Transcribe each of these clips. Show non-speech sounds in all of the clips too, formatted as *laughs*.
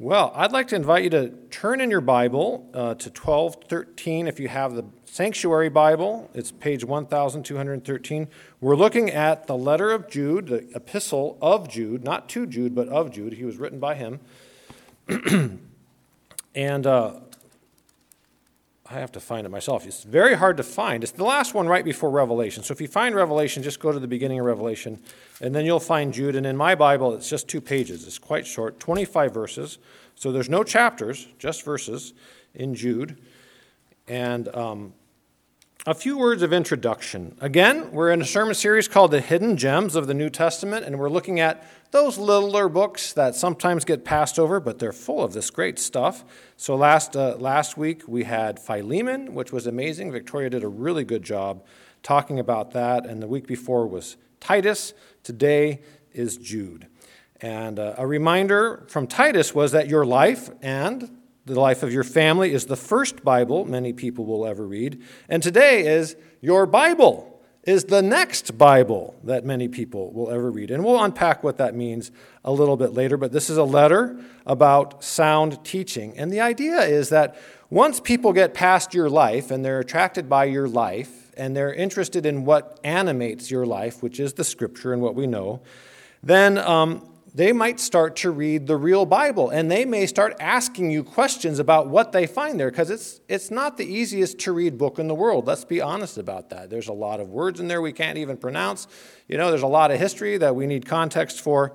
Well, I'd like to invite you to turn in your Bible uh, to 1213 if you have the Sanctuary Bible. It's page 1213. We're looking at the letter of Jude, the epistle of Jude, not to Jude, but of Jude. He was written by him. *clears throat* and uh, I have to find it myself. It's very hard to find. It's the last one right before Revelation. So if you find Revelation, just go to the beginning of Revelation, and then you'll find Jude. And in my Bible, it's just two pages. It's quite short, 25 verses. So there's no chapters, just verses in Jude. And um, a few words of introduction. Again, we're in a sermon series called The Hidden Gems of the New Testament, and we're looking at those littler books that sometimes get passed over, but they're full of this great stuff. So last, uh, last week we had Philemon, which was amazing. Victoria did a really good job talking about that, and the week before was Titus. Today is Jude. And uh, a reminder from Titus was that your life and the life of your family is the first Bible many people will ever read. And today is your Bible is the next Bible that many people will ever read. And we'll unpack what that means a little bit later, but this is a letter about sound teaching. And the idea is that once people get past your life and they're attracted by your life and they're interested in what animates your life, which is the scripture and what we know, then um, they might start to read the real Bible and they may start asking you questions about what they find there because it's, it's not the easiest to read book in the world. Let's be honest about that. There's a lot of words in there we can't even pronounce. You know, there's a lot of history that we need context for.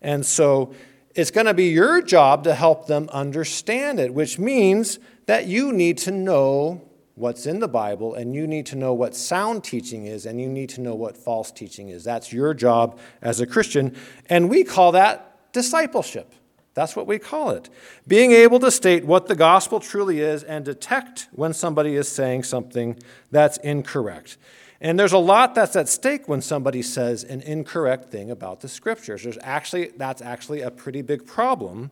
And so it's going to be your job to help them understand it, which means that you need to know what's in the Bible, and you need to know what sound teaching is, and you need to know what false teaching is. That's your job as a Christian, and we call that discipleship. That's what we call it. Being able to state what the gospel truly is and detect when somebody is saying something that's incorrect. And there's a lot that's at stake when somebody says an incorrect thing about the scriptures. There's actually, that's actually a pretty big problem.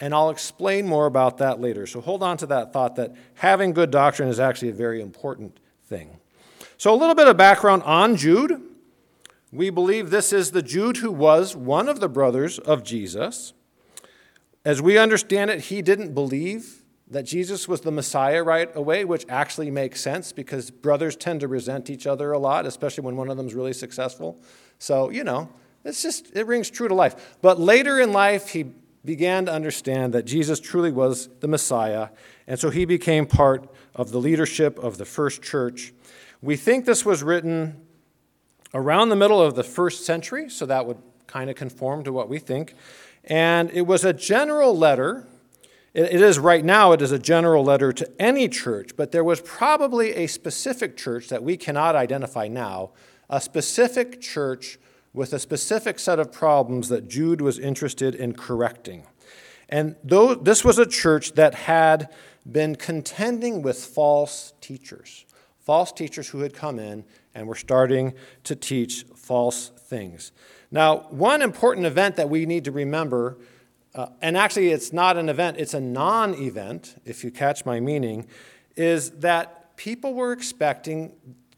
And I'll explain more about that later. So hold on to that thought that having good doctrine is actually a very important thing. So, a little bit of background on Jude. We believe this is the Jude who was one of the brothers of Jesus. As we understand it, he didn't believe that Jesus was the Messiah right away, which actually makes sense because brothers tend to resent each other a lot, especially when one of them is really successful. So, you know, it's just, it rings true to life. But later in life, he began to understand that Jesus truly was the Messiah, and so he became part of the leadership of the first church. We think this was written around the middle of the first century, so that would kind of conform to what we think. And it was a general letter. It is right now, it is a general letter to any church, but there was probably a specific church that we cannot identify now, a specific church with a specific set of problems that Jude was interested in correcting. And though this was a church that had been contending with false teachers, false teachers who had come in and were starting to teach false things. Now, one important event that we need to remember, uh, and actually it's not an event, it's a non event, if you catch my meaning, is that people were expecting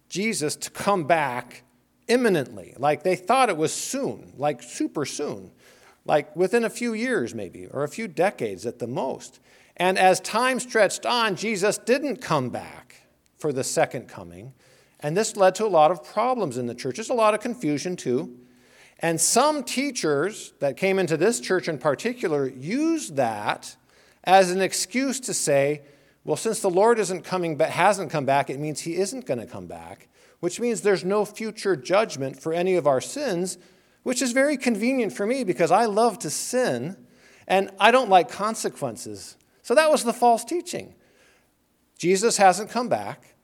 Jesus to come back imminently, like they thought it was soon, like super soon, like within a few years maybe, or a few decades at the most. And as time stretched on, Jesus didn't come back for the second coming. And this led to a lot of problems in the church. There's a lot of confusion too. And some teachers that came into this church in particular used that as an excuse to say, well, since the Lord isn't coming but hasn't come back, it means he isn't going to come back which means there's no future judgment for any of our sins, which is very convenient for me because I love to sin and I don't like consequences. So that was the false teaching. Jesus hasn't come back,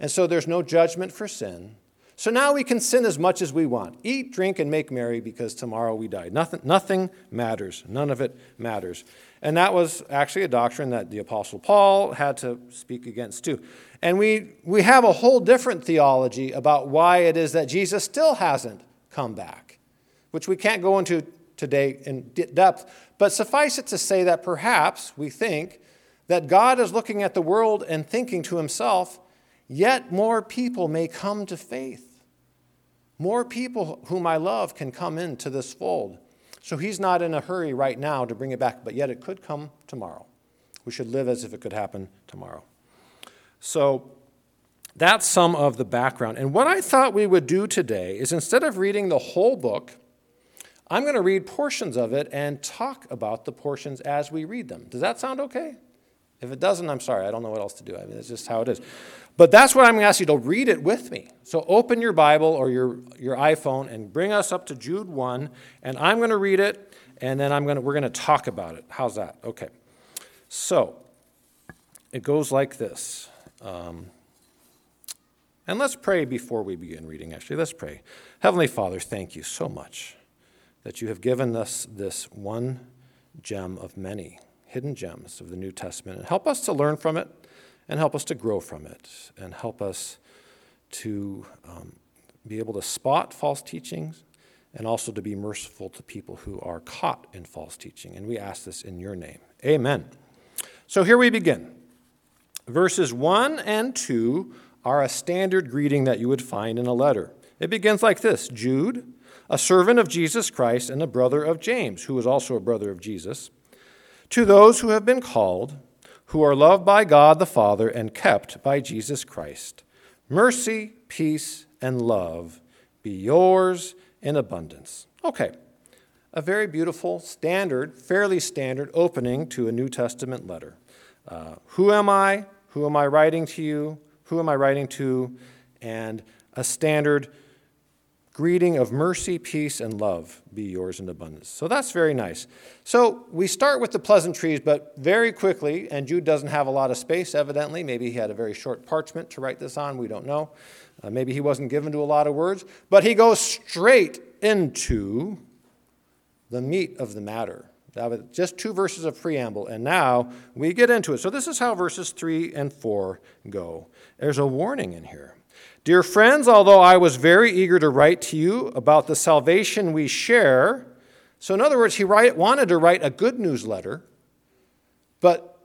and so there's no judgment for sin. So now we can sin as much as we want. Eat, drink, and make merry because tomorrow we die. Nothing, nothing matters. None of it matters. And that was actually a doctrine that the Apostle Paul had to speak against too. And we, we have a whole different theology about why it is that Jesus still hasn't come back, which we can't go into today in depth. But suffice it to say that perhaps we think that God is looking at the world and thinking to himself, yet more people may come to faith. More people whom I love can come into this fold. So he's not in a hurry right now to bring it back, but yet it could come tomorrow. We should live as if it could happen tomorrow. So that's some of the background. And what I thought we would do today is instead of reading the whole book, I'm going to read portions of it and talk about the portions as we read them. Does that sound okay? If it doesn't, I'm sorry. I don't know what else to do. I mean, it's just how it is. But that's what I'm going to ask you to read it with me. So open your Bible or your, your iPhone and bring us up to Jude 1, and I'm going to read it, and then I'm going to, we're going to talk about it. How's that? Okay. So it goes like this. Um, and let's pray before we begin reading, actually. Let's pray. Heavenly Father, thank you so much that you have given us this one gem of many hidden gems of the New Testament. And help us to learn from it, and help us to grow from it, and help us to um, be able to spot false teachings and also to be merciful to people who are caught in false teaching. And we ask this in your name. Amen. So here we begin. Verses 1 and 2 are a standard greeting that you would find in a letter. It begins like this Jude, a servant of Jesus Christ and a brother of James, who is also a brother of Jesus, to those who have been called, who are loved by God the Father and kept by Jesus Christ. Mercy, peace, and love be yours in abundance. Okay, a very beautiful, standard, fairly standard opening to a New Testament letter. Uh, who am I? Who am I writing to you? Who am I writing to? And a standard greeting of mercy, peace, and love be yours in abundance. So that's very nice. So we start with the pleasantries, but very quickly, and Jude doesn't have a lot of space, evidently. Maybe he had a very short parchment to write this on. We don't know. Uh, maybe he wasn't given to a lot of words, but he goes straight into the meat of the matter. Just two verses of preamble, and now we get into it. So, this is how verses 3 and 4 go. There's a warning in here. Dear friends, although I was very eager to write to you about the salvation we share, so in other words, he write, wanted to write a good newsletter, but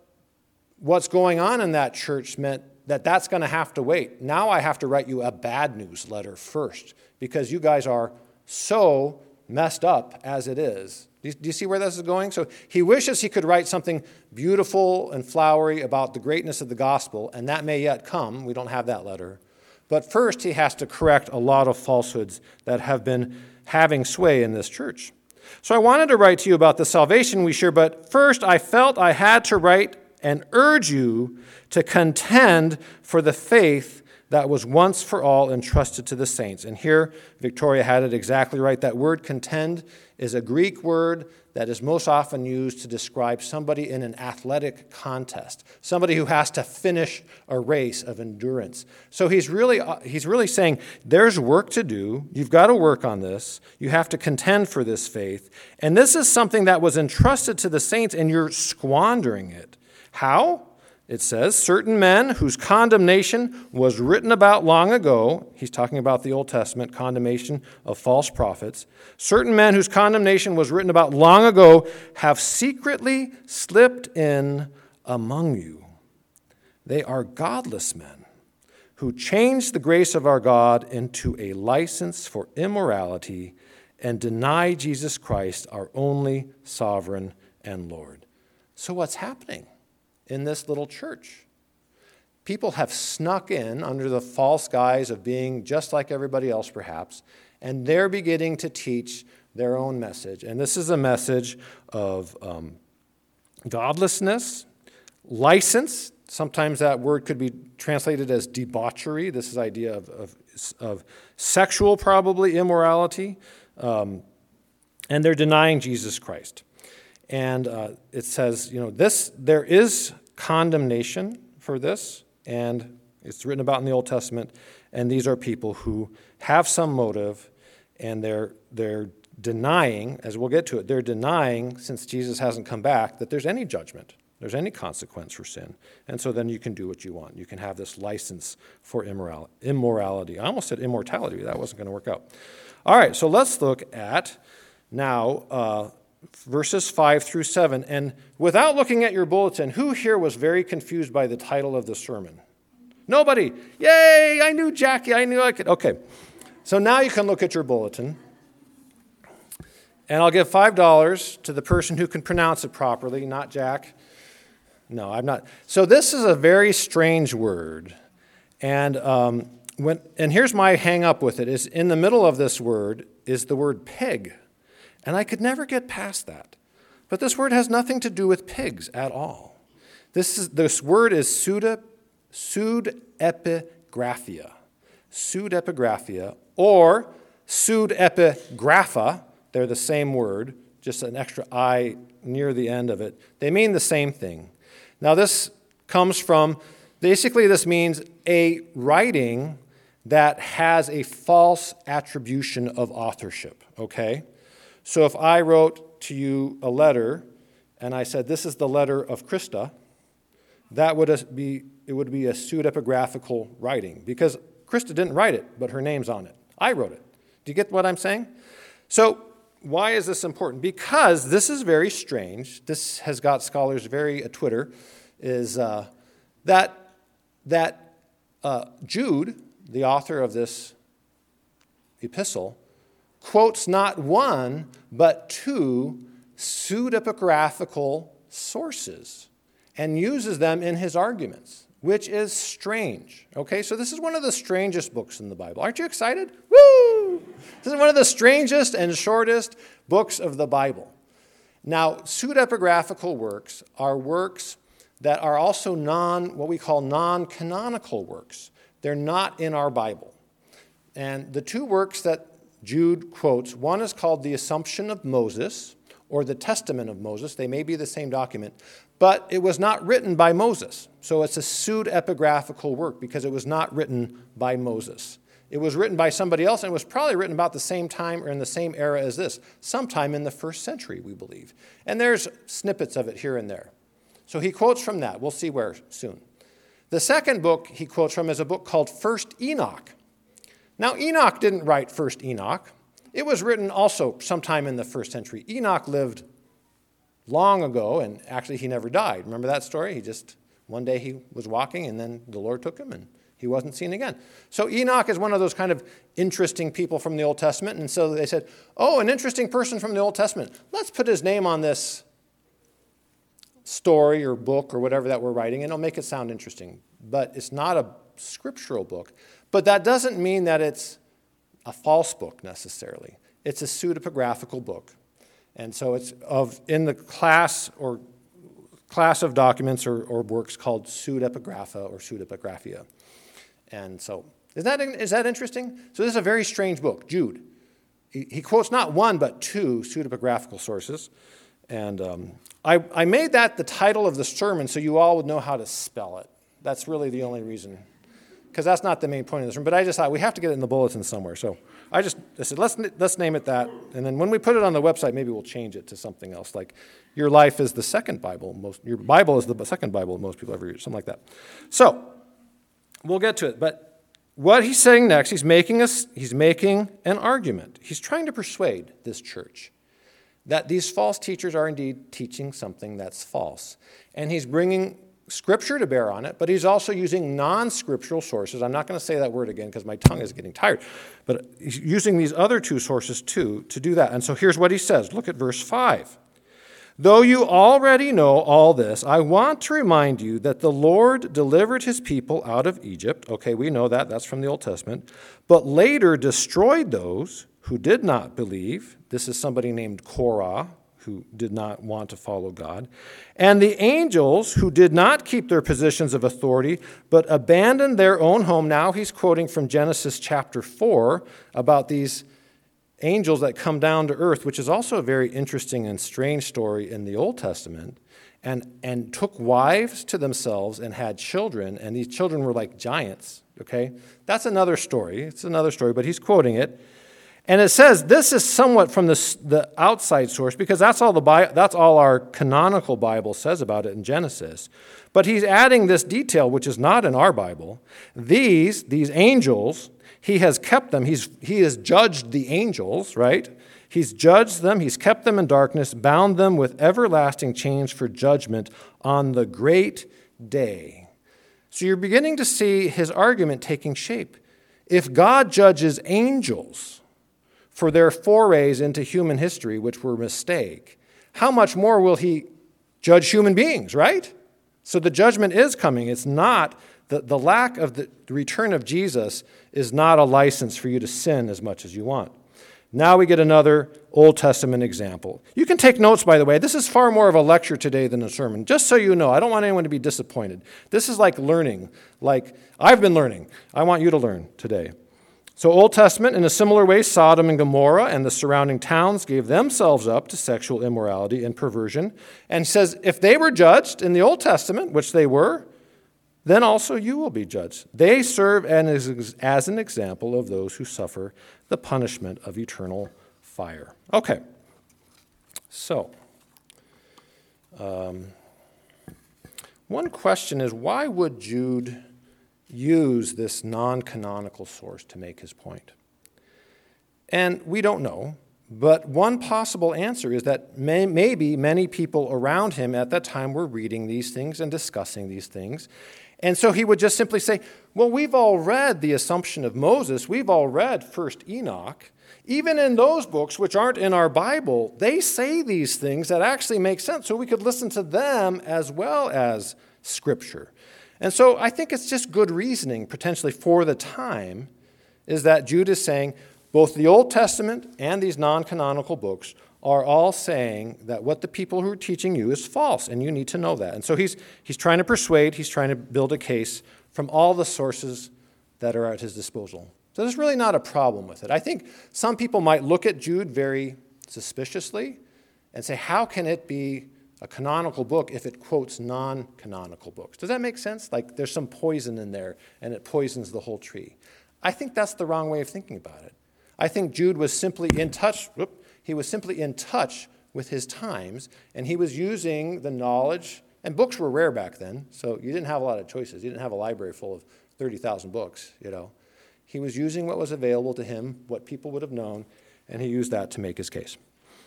what's going on in that church meant that that's going to have to wait. Now I have to write you a bad news letter first because you guys are so messed up as it is. Do you, do you, see where this is going? So he wishes he could write something beautiful and flowery about the greatness of the gospel, and that may yet come. We don't have that letter. But first, he has to correct a lot of falsehoods that have been having sway in this church. So I wanted to write to you about the salvation we share, but first I felt I had to write and urge you to contend for the faith that was once for all entrusted to the saints. And here, Victoria had it exactly right. That word contend is a Greek word that is most often used to describe somebody in an athletic contest, somebody who has to finish a race of endurance. So he's really, uh, he's really saying there's work to do. You've got to work on this. You have to contend for this faith. And this is something that was entrusted to the saints, and you're squandering it. How? It says, certain men whose condemnation was written about long ago, he's talking about the Old Testament condemnation of false prophets. Certain men whose condemnation was written about long ago have secretly slipped in among you. They are godless men who changed the grace of our God into a license for immorality and deny Jesus Christ, our only sovereign and Lord. So, what's happening? In this little church. People have snuck in under the false guise of being just like everybody else, perhaps, and they're beginning to teach their own message. And this is a message of um, godlessness, license. Sometimes that word could be translated as debauchery. This is idea of, of, of sexual, probably, immorality. Um, and they're denying Jesus Christ. And uh, it says, you know, this, there is condemnation for this, and it's written about in the Old Testament. And these are people who have some motive, and they're, they're denying, as we'll get to it, they're denying, since Jesus hasn't come back, that there's any judgment, there's any consequence for sin. And so then you can do what you want. You can have this license for immorality. I almost said immortality, that wasn't going to work out. All right, so let's look at now. Uh, verses 5 through 7. And without looking at your bulletin, who here was very confused by the title of the sermon? Nobody. Yay, I knew Jackie. I knew I could. Okay. So now you can look at your bulletin. And I'll give $5 to the person who can pronounce it properly, not Jack. No, I'm not. So this is a very strange word. And, um, when, and here's my hang up with it is in the middle of this word is the word pig. And I could never get past that. But this word has nothing to do with pigs at all. This, is, this word is pseudepigraphia. Pseudepigraphia or pseudepigrapha. They're the same word, just an extra I near the end of it. They mean the same thing. Now, this comes from basically, this means a writing that has a false attribution of authorship, okay? So if I wrote to you a letter and I said, This is the letter of Krista, that would be, it would be a pseudepigraphical writing because Krista didn't write it, but her name's on it. I wrote it. Do you get what I'm saying? So, why is this important? Because this is very strange. This has got scholars very a Twitter. Is uh, that that uh, Jude, the author of this epistle, quotes not one, but two pseudepigraphical sources and uses them in his arguments, which is strange. Okay, so this is one of the strangest books in the Bible. Aren't you excited? Woo! This is one of the strangest and shortest books of the Bible. Now, pseudepigraphical works are works that are also non, what we call non canonical works. They're not in our Bible. And the two works that Jude quotes one is called The Assumption of Moses, or the Testament of Moses. They may be the same document, but it was not written by Moses. So it's a pseudepigraphical work because it was not written by Moses. It was written by somebody else and it was probably written about the same time or in the same era as this, sometime in the first century, we believe. And there's snippets of it here and there. So he quotes from that. We'll see where soon. The second book he quotes from is a book called First Enoch. Now, Enoch didn't write First Enoch. It was written also sometime in the first century. Enoch lived long ago, and actually, he never died. Remember that story? He just, one day he was walking, and then the Lord took him, and he wasn't seen again. So, Enoch is one of those kind of interesting people from the Old Testament. And so they said, Oh, an interesting person from the Old Testament. Let's put his name on this story or book or whatever that we're writing, and it'll make it sound interesting. But it's not a scriptural book. But that doesn't mean that it's a false book necessarily. It's a pseudepigraphical book. And so it's of in the class or class of documents or, or works called pseudepigrapha or pseudepigraphia. And so is that, is that interesting? So this is a very strange book, Jude. He, he quotes not one but two pseudepigraphical sources. And um, I, I made that the title of the sermon so you all would know how to spell it. That's really the only reason, because that's not the main point of this room. But I just thought we have to get it in the bulletin somewhere. So I just I said, let's, let's name it that. And then when we put it on the website, maybe we'll change it to something else, like your life is the second Bible. Most, your Bible is the second Bible most people ever use, something like that. So we'll get to it. But what he's saying next, he's making, a, he's making an argument. He's trying to persuade this church that these false teachers are indeed teaching something that's false. And he's bringing scripture to bear on it, but he's also using non scriptural sources. I'm not going to say that word again because my tongue is getting tired, but he's using these other two sources too to do that. And so here's what he says look at verse 5. Though you already know all this, I want to remind you that the Lord delivered his people out of Egypt. Okay, we know that, that's from the Old Testament, but later destroyed those who did not believe. This is somebody named Korah, who did not want to follow God. And the angels who did not keep their positions of authority, but abandoned their own home. Now he's quoting from Genesis chapter 4 about these angels that come down to earth, which is also a very interesting and strange story in the Old Testament. And, and took wives to themselves and had children, and these children were like giants. Okay? That's another story. It's another story, but he's quoting it. And it says this is somewhat from the, the outside source because that's all, the, that's all our canonical Bible says about it in Genesis. But he's adding this detail, which is not in our Bible. These, these angels, he has kept them. He's, he has judged the angels, right? He's judged them, he's kept them in darkness, bound them with everlasting chains for judgment on the great day. So you're beginning to see his argument taking shape. If God judges angels, for their forays into human history, which were a mistake, how much more will he judge human beings, right? So the judgment is coming. It's not, the, the lack of the, the return of Jesus is not a license for you to sin as much as you want. Now we get another Old Testament example. You can take notes, by the way. This is far more of a lecture today than a sermon. Just so you know, I don't want anyone to be disappointed. This is like learning, like I've been learning. I want you to learn today. So, Old Testament, in a similar way, Sodom and Gomorrah and the surrounding towns gave themselves up to sexual immorality and perversion. And says, if they were judged in the Old Testament, which they were, then also you will be judged. They serve as an example of those who suffer the punishment of eternal fire. Okay, so um, one question is why would Jude use this non canonical source to make his point? And we don't know, but one possible answer is that may, maybe many people around him at that time were reading these things and discussing these things. And so he would just simply say, Well, we've all read the Assumption of Moses, we've all read First Enoch. Even in those books, which aren't in our Bible, they say these things that actually make sense, so we could listen to them as well as Scripture. And so I think it's just good reasoning, potentially for the time, is that Jude is saying both the Old Testament and these non canonical books are all saying that what the people who are teaching you is false, and you need to know that. And so he's, he's trying to persuade, he's trying to build a case from all the sources that are at his disposal. So there's really not a problem with it. I think some people might look at Jude very suspiciously and say, how can it be a canonical book if it quotes non canonical books. Does that make sense? Like there's some poison in there and it poisons the whole tree. I think that's the wrong way of thinking about it. I think Jude was simply in touch, whoop, he was simply in touch with his times and he was using the knowledge, and books were rare back then, so you didn't have a lot of choices. You didn't have a library full of 30,000 books, you know. He was using what was available to him, what people would have known, and he used that to make his case.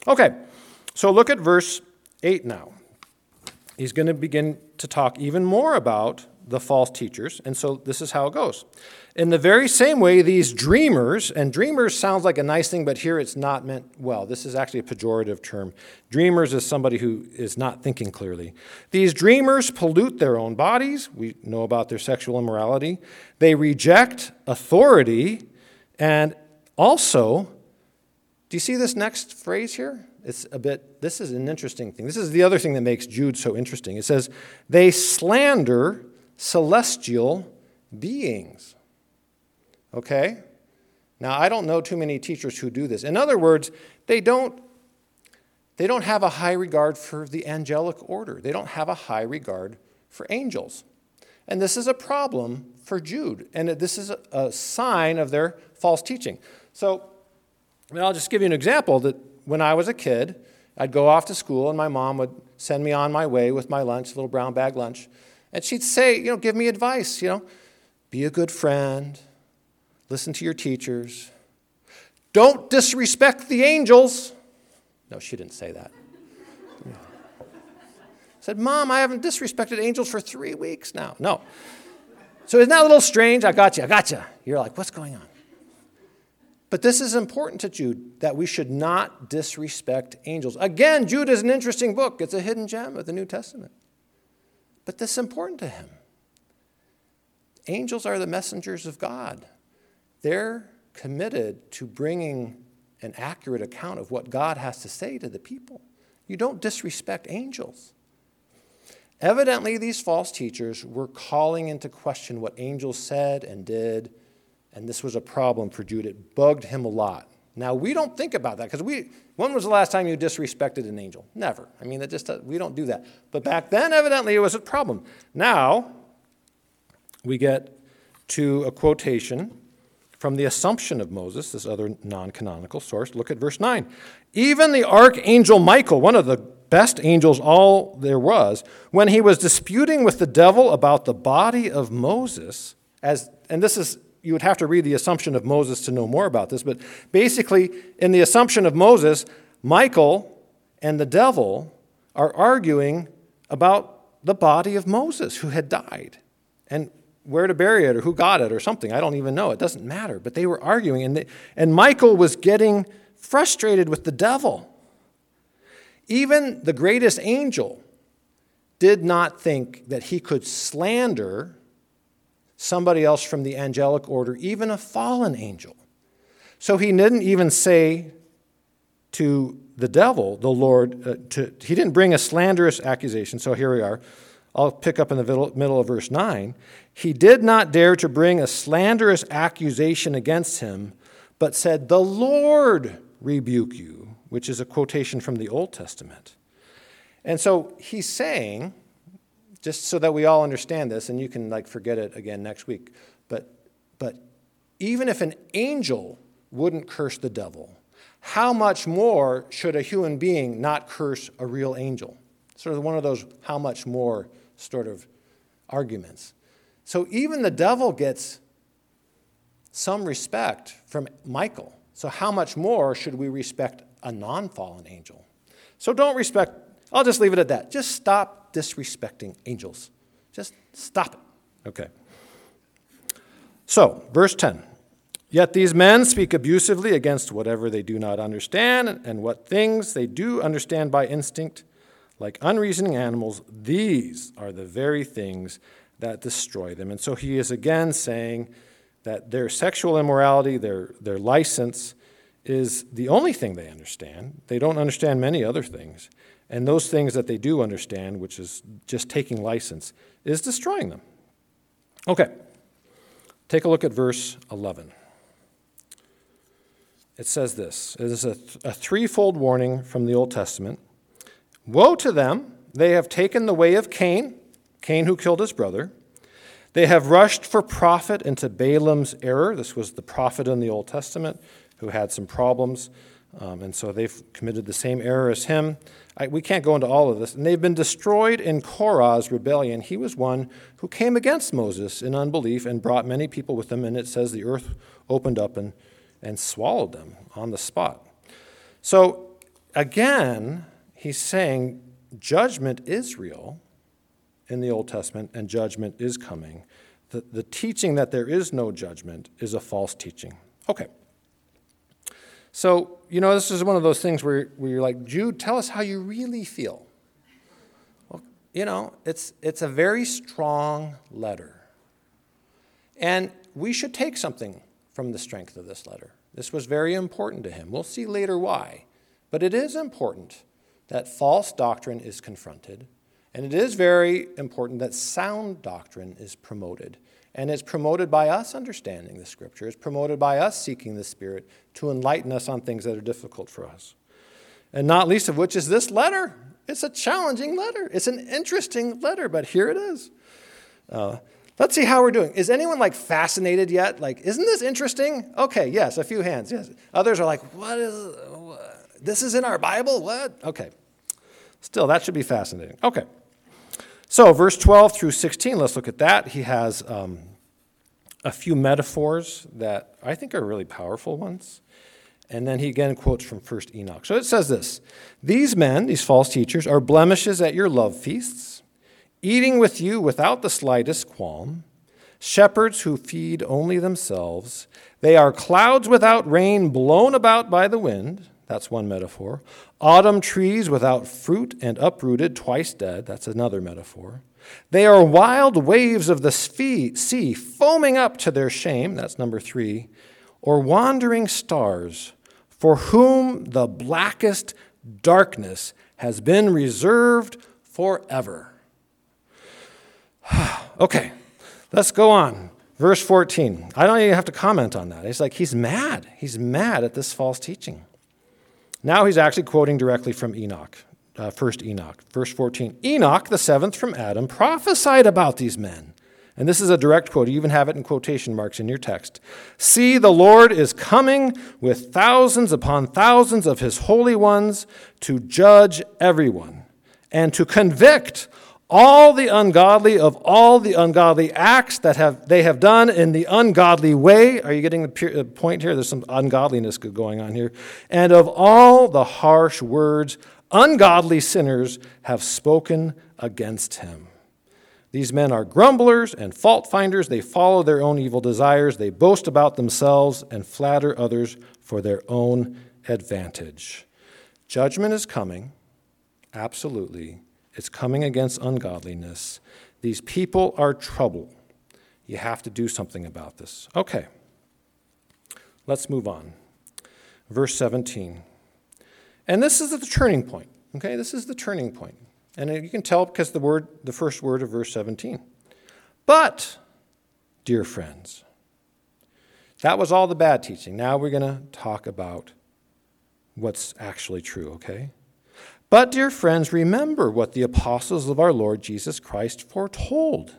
Okay, so look at verse 8 now. He's going to begin to talk even more about the false teachers, and so this is how it goes. In the very same way, these dreamers, and dreamers sounds like a nice thing, but here it's not meant well. This is actually a pejorative term. Dreamers is somebody who is not thinking clearly. These dreamers pollute their own bodies. We know about their sexual immorality. They reject authority, and also, do you see this next phrase here? It's a bit, this is an interesting thing. This is the other thing that makes Jude so interesting. It says, they slander celestial beings. Okay? Now, I don't know too many teachers who do this. In other words, they don't, they don't have a high regard for the angelic order, they don't have a high regard for angels. And this is a problem for Jude, and this is a, sign of their false teaching. So, I mean, I'll just give you an example that when I was a kid, I'd go off to school and my mom would send me on my way with my lunch, a little brown bag lunch. And she'd say, you know, give me advice, you know, be a good friend, listen to your teachers, don't disrespect the angels. No, she didn't say that. *laughs* Said, Mom, I haven't disrespected angels for three weeks now. No. So isn't that a little strange? I got you, I got you. You're like, what's going on? But this is important to Jude that we should not disrespect angels. Again, Jude is an interesting book, it's a hidden gem of the New Testament. But this is important to him. Angels are the messengers of God, they're committed to bringing an accurate account of what God has to say to the people. You don't disrespect angels. Evidently, these false teachers were calling into question what angels said and did and this was a problem for Jude. It bugged him a lot. Now, we don't think about that because we, when was the last time you disrespected an angel? Never. I mean, that just, uh, we don't do that. But back then, evidently, it was a problem. Now, we get to a quotation from the Assumption of Moses, this other non canonical source. Look at verse 9. Even the archangel Michael, one of the best angels all there was, when he was disputing with the devil about the body of Moses, as, and this is you would have to read the Assumption of Moses to know more about this, but basically, in the Assumption of Moses, Michael and the devil are arguing about the body of Moses who had died. And where to bury it or who got it or something. I don't even know. It doesn't matter. But they were arguing, and, they, and Michael was getting frustrated with the devil. Even the greatest angel did not think that he could slander somebody else from the angelic order, even a fallen angel. So he didn't even say to the devil, the Lord, uh, to, he didn't bring a slanderous accusation. So here we are. I'll pick up in the middle, of verse 9. He did not dare to bring a slanderous accusation against him, but said, The Lord rebuke you, which is a quotation from the Old Testament. And so he's saying, just so that we all understand this, and you can like forget it again next week, but, but even if an angel wouldn't curse the devil, how much more should a human being not curse a real angel? Sort of one of those how much more sort of arguments. So even the devil gets some respect from Michael. So how much more should we respect a non fallen angel? So don't respect, I'll just leave it at that. Just stop disrespecting angels. Just stop it. Okay. So, verse 10. Yet these men speak abusively against whatever they do not understand, and what things they do understand by instinct. Like unreasoning animals, these are the very things that destroy them. And so he is again saying that their sexual immorality, their, their license, is the only thing they understand. They don't understand many other things. And those things that they do understand, which is just taking license, is destroying them. Okay, take a look at verse 11 it says this it is a, a threefold warning from the Old Testament. Woe to them! They have taken the way of Cain, Cain who killed his brother. They have rushed for profit into Balaam's error. This was the prophet in the Old Testament who had some problems, um, and so they've committed the same error as him. I, we can't go into all of this. And they've been destroyed in Korah's rebellion. He was one who came against Moses in unbelief and brought many people with him, and it says the earth opened up and and swallowed them on the spot. So again, he's saying judgment is real in the Old Testament and judgment is coming. The, the teaching that there is no judgment is a false teaching. Okay. So, you know, this is one of those things where, where you're like, Jude, tell us how you really feel. Well, you know, it's, it's a very strong letter. And we should take something from the strength of this letter. This was very important to him. We'll see later why. But it is important that false doctrine is confronted, and it is very important that sound doctrine is promoted. And it's promoted by us understanding the Scripture, it's promoted by us seeking the Spirit to enlighten us on things that are difficult for us. And not least of which is this letter. It's a challenging letter, it's an interesting letter, but here it is. Uh, Let's see how we're doing. Is anyone like fascinated yet? Like, isn't this interesting? Okay, yes, a few hands. Yes. Others are like, what is what? this is in our Bible? What? Okay. Still, that should be fascinating. Okay. So, verse 12 through 16, let's look at that. He has um, a few metaphors that I think are really powerful ones. And then he again quotes from 1st Enoch. So it says this These men, these false teachers, are blemishes at your love feasts eating with you without the slightest qualm, shepherds who feed only themselves. They are clouds without rain, blown about by the wind. That's one metaphor. Autumn trees without fruit and uprooted, twice dead. That's another metaphor. They are wild waves of the sea, foaming up to their shame. That's number three. Or wandering stars, for whom the blackest darkness has been reserved forever. *sighs* okay, let's go on. Verse 14. I don't even have to comment on that. He's like, he's mad. He's mad at this false teaching. Now he's actually quoting directly from Enoch, uh, first Enoch. Verse 14 Enoch, the seventh from Adam, prophesied about these men. And this is a direct quote. You even have it in quotation marks in your text. See, the Lord is coming with thousands upon thousands of his holy ones to judge everyone and to convict all the ungodly of all the ungodly acts that have, they have done in the ungodly way. Are you getting the point here? There's some ungodliness going on here. And of all the harsh words ungodly sinners have spoken against him. These men are grumblers and fault finders. They follow their own evil desires. They boast about themselves and flatter others for their own advantage. Judgment is coming, absolutely. It's coming against ungodliness. These people are trouble. You have to do something about this. Okay, let's move on. Verse 17. And this is the turning point. Okay, this is the turning point. And you can tell because the word, the first word of verse 17. But, dear friends, that was all the bad teaching. Now we're going to talk about what's actually true, okay? But, dear friends, remember what the apostles of our Lord Jesus Christ foretold.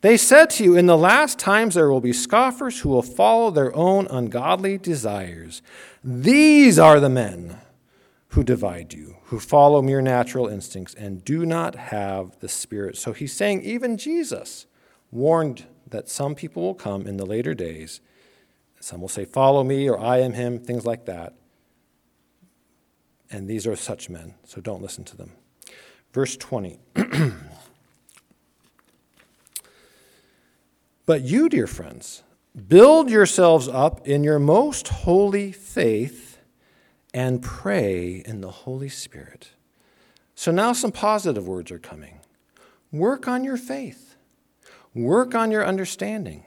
They said to you, In the last times there will be scoffers who will follow their own ungodly desires. These are the men who divide you, who follow mere natural instincts and do not have the Spirit. So he's saying, even Jesus warned that some people will come in the later days. Some will say, Follow me, or I am him, things like that. And these are such men, so don't listen to them. Verse 20. *clears throat* but you, dear friends, build yourselves up in your most holy faith and pray in the Holy Spirit. So now some positive words are coming. Work on your faith, work on your understanding.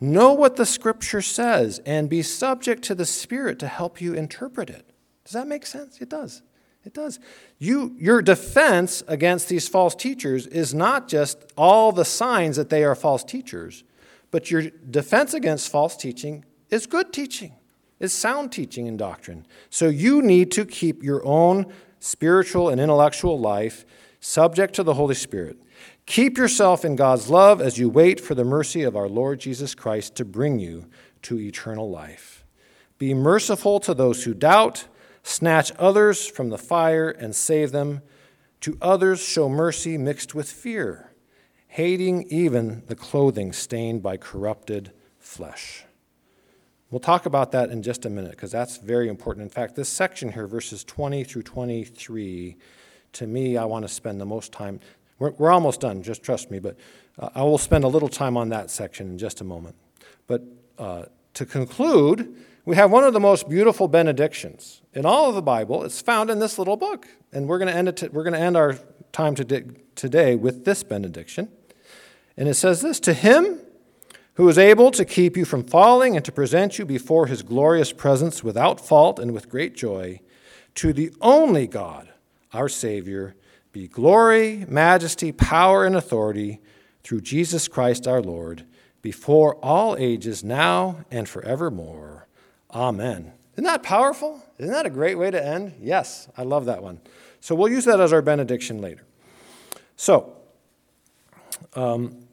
Know what the scripture says and be subject to the Spirit to help you interpret it. Does that make sense? It does. It does. You, your defense against these false teachers is not just all the signs that they are false teachers, but your defense against false teaching is good teaching is sound teaching and doctrine. So you need to keep your own spiritual and intellectual life subject to the Holy Spirit. Keep yourself in God's love as you wait for the mercy of our Lord Jesus Christ to bring you to eternal life. Be merciful to those who doubt, snatch others from the fire and save them. To others, show mercy mixed with fear, hating even the clothing stained by corrupted flesh. We'll talk about that in just a minute because that's very important. In fact, this section here, verses 20 through 23, to me, I want to spend the most time. We're, we're almost done, just trust me, but uh, I will spend a little time on that section in just a moment. But uh, to conclude, we have one of the most beautiful benedictions in all of the Bible. It's found in this little book, and we're going to end it. To, we're going to end our time today with this benediction, and it says this: To him who is able to keep you from falling and to present you before his glorious presence without fault and with great joy, to the only God, our Savior, be glory, majesty, power, and authority through Jesus Christ our Lord, before all ages, now and forevermore. Amen. Isn't that powerful? Isn't that a great way to end? Yes, I love that one. So we'll use that as our benediction later. So, um,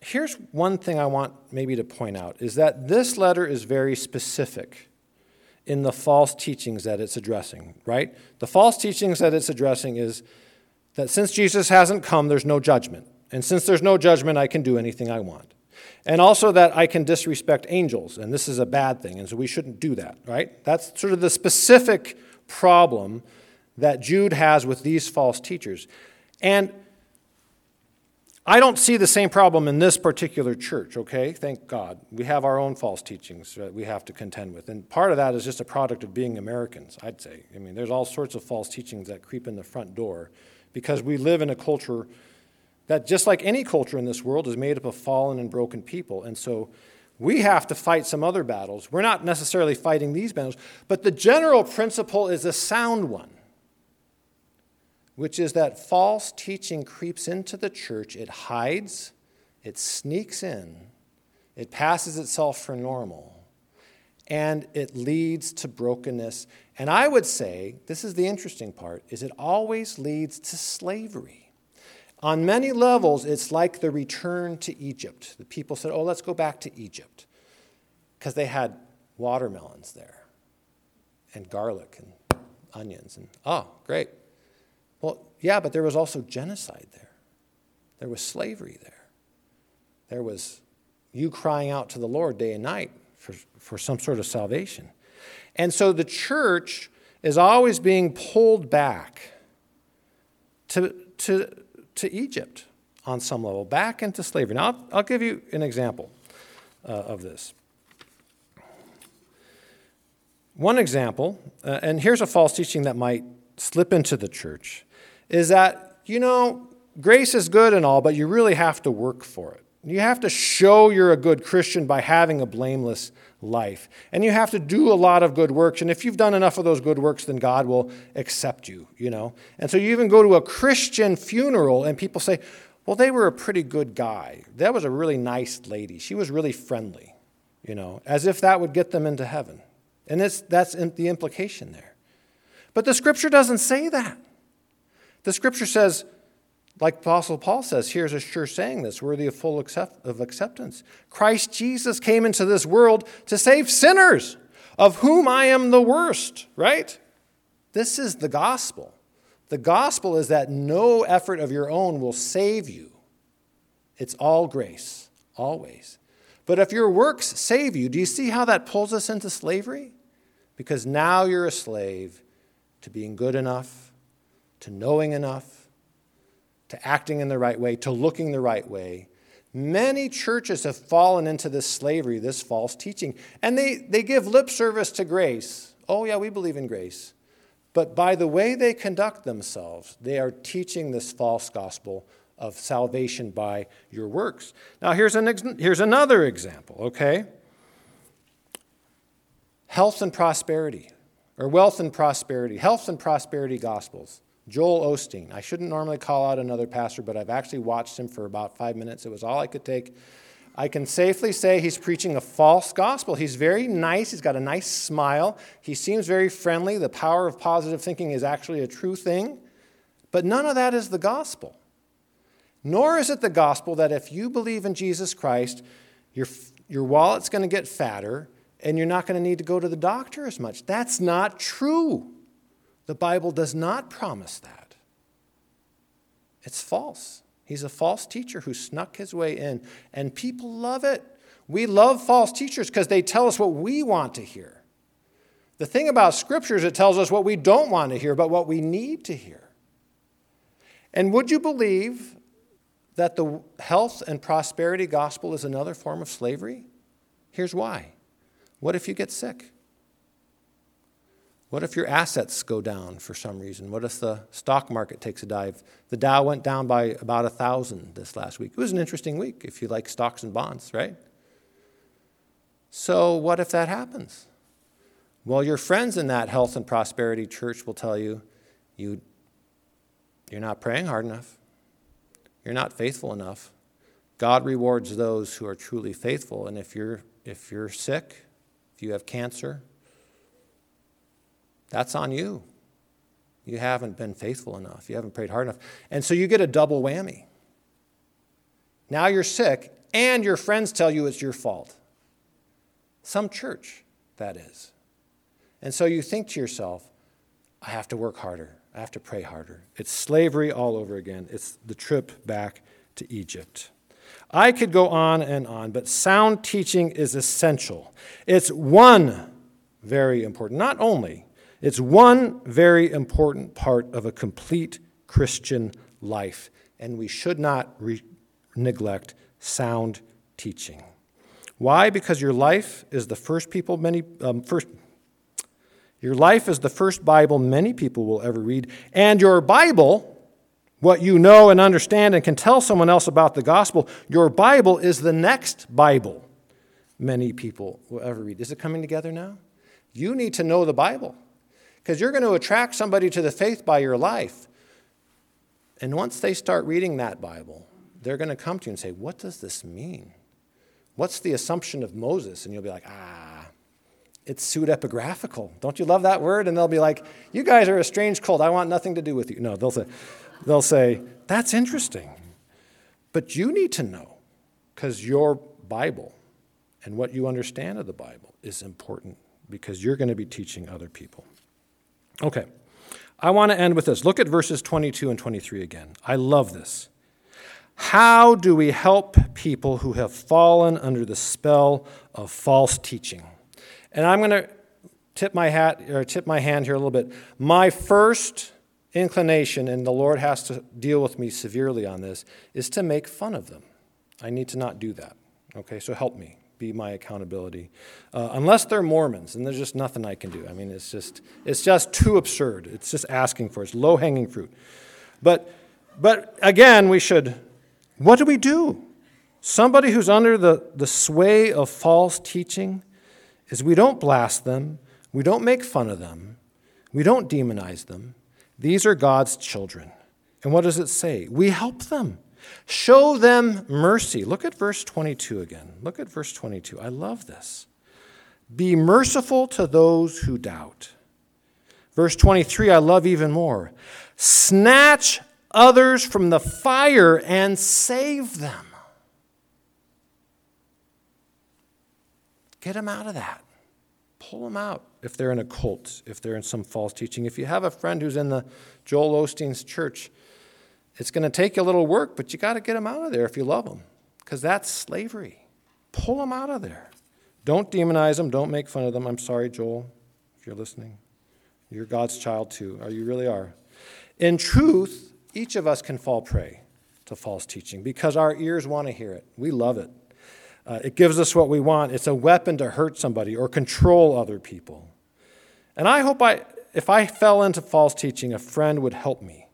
here's one thing I want maybe to point out is that this letter is very specific in the false teachings that it's addressing, right? The false teachings that it's addressing is that since Jesus hasn't come, there's no judgment. And since there's no judgment, I can do anything I want. And also that I can disrespect angels, and this is a bad thing, and so we shouldn't do that, right? That's sort of the specific problem that Jude has with these false teachers. And I don't see the same problem in this particular church, okay? Thank God. We have our own false teachings that we have to contend with. And part of that is just a product of being Americans, I'd say. I mean, there's all sorts of false teachings that creep in the front door because we live in a culture that, just like any culture in this world, is made up of fallen and broken people. And so we have to fight some other battles. We're not necessarily fighting these battles, but the general principle is a sound one which is that false teaching creeps into the church, it hides, it sneaks in, it passes itself for normal, and it leads to brokenness. And I would say, this is the interesting part, is it always leads to slavery. On many levels, it's like the return to Egypt. The people said, oh, let's go back to Egypt, because they had watermelons there, and garlic and onions, and oh, great. Well, yeah, but there was also genocide there. There was slavery there. There was you crying out to the Lord day and night for, for some sort of salvation. And so the church is always being pulled back to, to, to Egypt. on some level, back into slavery. Now, I'll, I'll give you an example uh, of this. One example, uh, and here's a false teaching that might slip into the church, is that, you know, grace is good and all, but you really have to work for it. You have to show you're a good Christian by having a blameless life. And you have to do a lot of good works. And if you've done enough of those good works, then God will accept you, you know. And so you even go to a Christian funeral and people say, well, they were a pretty good guy. That was a really nice lady. She was really friendly, you know, as if that would get them into heaven. And it's, that's the implication there. But the scripture doesn't say that. The scripture says, like Apostle Paul says, here's a sure saying this, worthy of full accept, of acceptance. Christ Jesus came into this world to save sinners, of whom I am the worst, right? This is the gospel. The gospel is that no effort of your own will save you. It's all grace, always. But if your works save you, do you see how that pulls us into slavery? because now you're a slave to being good enough, to knowing enough, to acting in the right way, to looking the right way. Many churches have fallen into this slavery, this false teaching, and they, they give lip service to grace. Oh, yeah, we believe in grace. But by the way they conduct themselves, they are teaching this false gospel of salvation by your works. Now, here's, an, here's another example, okay? health and prosperity, or wealth and prosperity, health and prosperity gospels. Joel Osteen. I shouldn't normally call out another pastor, but I've actually watched him for about five minutes. It was all I could take. I can safely say he's preaching a false gospel. He's very nice. He's got a nice smile. He seems very friendly. The power of positive thinking is actually a true thing. But none of that is the gospel. Nor is it the gospel that if you believe in Jesus Christ, your, your wallet's going to get fatter, and you're not going to need to go to the doctor as much. That's not true. The Bible does not promise that. It's false. He's a false teacher who snuck his way in, and people love it. We love false teachers because they tell us what we want to hear. The thing about Scripture is it tells us what we don't want to hear, but what we need to hear. And would you believe that the health and prosperity gospel is another form of slavery? Here's why what if you get sick? What if your assets go down for some reason? What if the stock market takes a dive? The Dow went down by about a thousand this last week. It was an interesting week if you like stocks and bonds, right? So, what if that happens? Well, your friends in that health and prosperity church will tell you, you you're not praying hard enough. You're not faithful enough. God rewards those who are truly faithful, and if you're if you're sick, if you have cancer, that's on you. You haven't been faithful enough. You haven't prayed hard enough. And so you get a double whammy. Now you're sick, and your friends tell you it's your fault. Some church, that is. And so you think to yourself, I have to work harder. I have to pray harder. It's slavery all over again. It's the trip back to Egypt. I could go on and on, but sound teaching is essential. It's one very important, not only, it's one very important part of a complete Christian life, and we should not re- neglect sound teaching. Why? Because your life is the first people many um, first your life is the first Bible many people will ever read, and your Bible what you know and understand and can tell someone else about the gospel, your Bible is the next Bible many people will ever read. Is it coming together now? You need to know the Bible because you're going to attract somebody to the faith by your life. And once they start reading that Bible, they're going to come to you and say, What does this mean? What's the assumption of Moses? And you'll be like, Ah, it's pseudepigraphical. Don't you love that word? And they'll be like, You guys are a strange cult. I want nothing to do with you. No, they'll say, they'll say, That's interesting. But you need to know because your Bible and what you understand of the Bible is important because you're going to be teaching other people. Okay, I want to end with this. Look at verses 22 and 23 again. I love this. How do we help people who have fallen under the spell of false teaching? And I'm going to tip my hat or tip my hand here a little bit. My first inclination, and the Lord has to deal with me severely on this, is to make fun of them. I need to not do that. Okay, so help me. Be my accountability. Uh, unless they're Mormons, and there's just nothing I can do. I mean, it's just, it's just too absurd. It's just asking for it. It's low hanging fruit. But, but again, we should, what do we do? Somebody who's under the, the sway of false teaching is we don't blast them, we don't make fun of them, we don't demonize them. These are God's children. And what does it say? We help them. Show them mercy. Look at verse 22 again. Look at verse 22. I love this. Be merciful to those who doubt. Verse 23, I love even more. Snatch others from the fire and save them. Get them out of that. Pull them out if they're in a cult, if they're in some false teaching. If you have a friend who's in the Joel Osteen's church, it's going to take a little work, but you got to get them out of there if you love them, because that's slavery. Pull them out of there. Don't demonize them. Don't make fun of them. I'm sorry, Joel, if you're listening. You're God's child too, or you really are. In truth, each of us can fall prey to false teaching because our ears want to hear it. We love it. Uh, it gives us what we want. It's a weapon to hurt somebody or control other people. And I hope I, if I fell into false teaching, a friend would help me,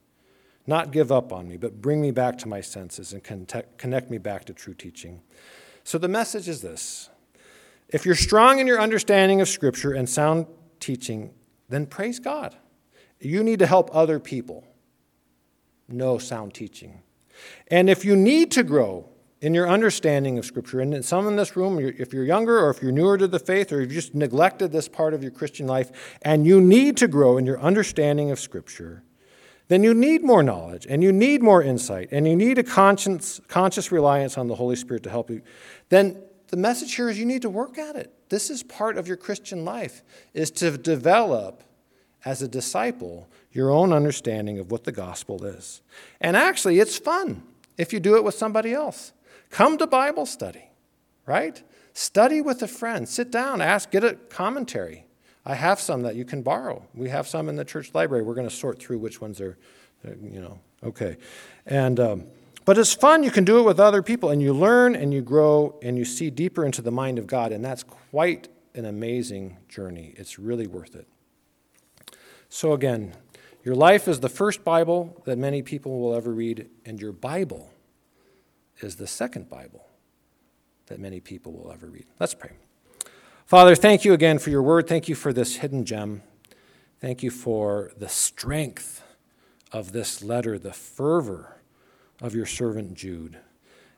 not give up on me, but bring me back to my senses and connect me back to true teaching. So the message is this if you're strong in your understanding of Scripture and sound teaching, then praise God. You need to help other people know sound teaching. And if you need to grow in your understanding of Scripture, and some in this room, if you're younger or if you're newer to the faith or you've just neglected this part of your Christian life, and you need to grow in your understanding of Scripture, then you need more knowledge and you need more insight and you need a conscious, conscious reliance on the Holy Spirit to help you. Then the message here is you need to work at it. This is part of your Christian life, is to develop as a disciple your own understanding of what the gospel is. And actually, it's fun if you do it with somebody else. Come to Bible study, right? Study with a friend. Sit down, ask, get a commentary. I have some that you can borrow. We have some in the church library. We're going to sort through which ones are, uh, you know, okay. And, um, but it's fun. You can do it with other people, and you learn and you grow and you see deeper into the mind of God, and that's quite an amazing journey. It's really worth it. So, again, your life is the first Bible that many people will ever read, and your Bible is the second Bible that many people will ever read. Let's pray. Father, thank you again for your word. Thank you for this hidden gem. Thank you for the strength of this letter, the fervor of your servant Jude.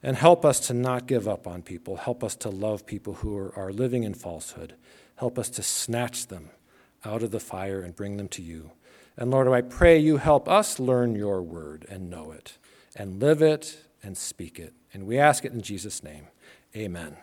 And help us to not give up on people. Help us to love people who are, are living in falsehood. Help us to snatch them out of the fire and bring them to you. And Lord, I pray you help us learn your word and know it and live it and speak it. And we ask it in Jesus' name. Amen.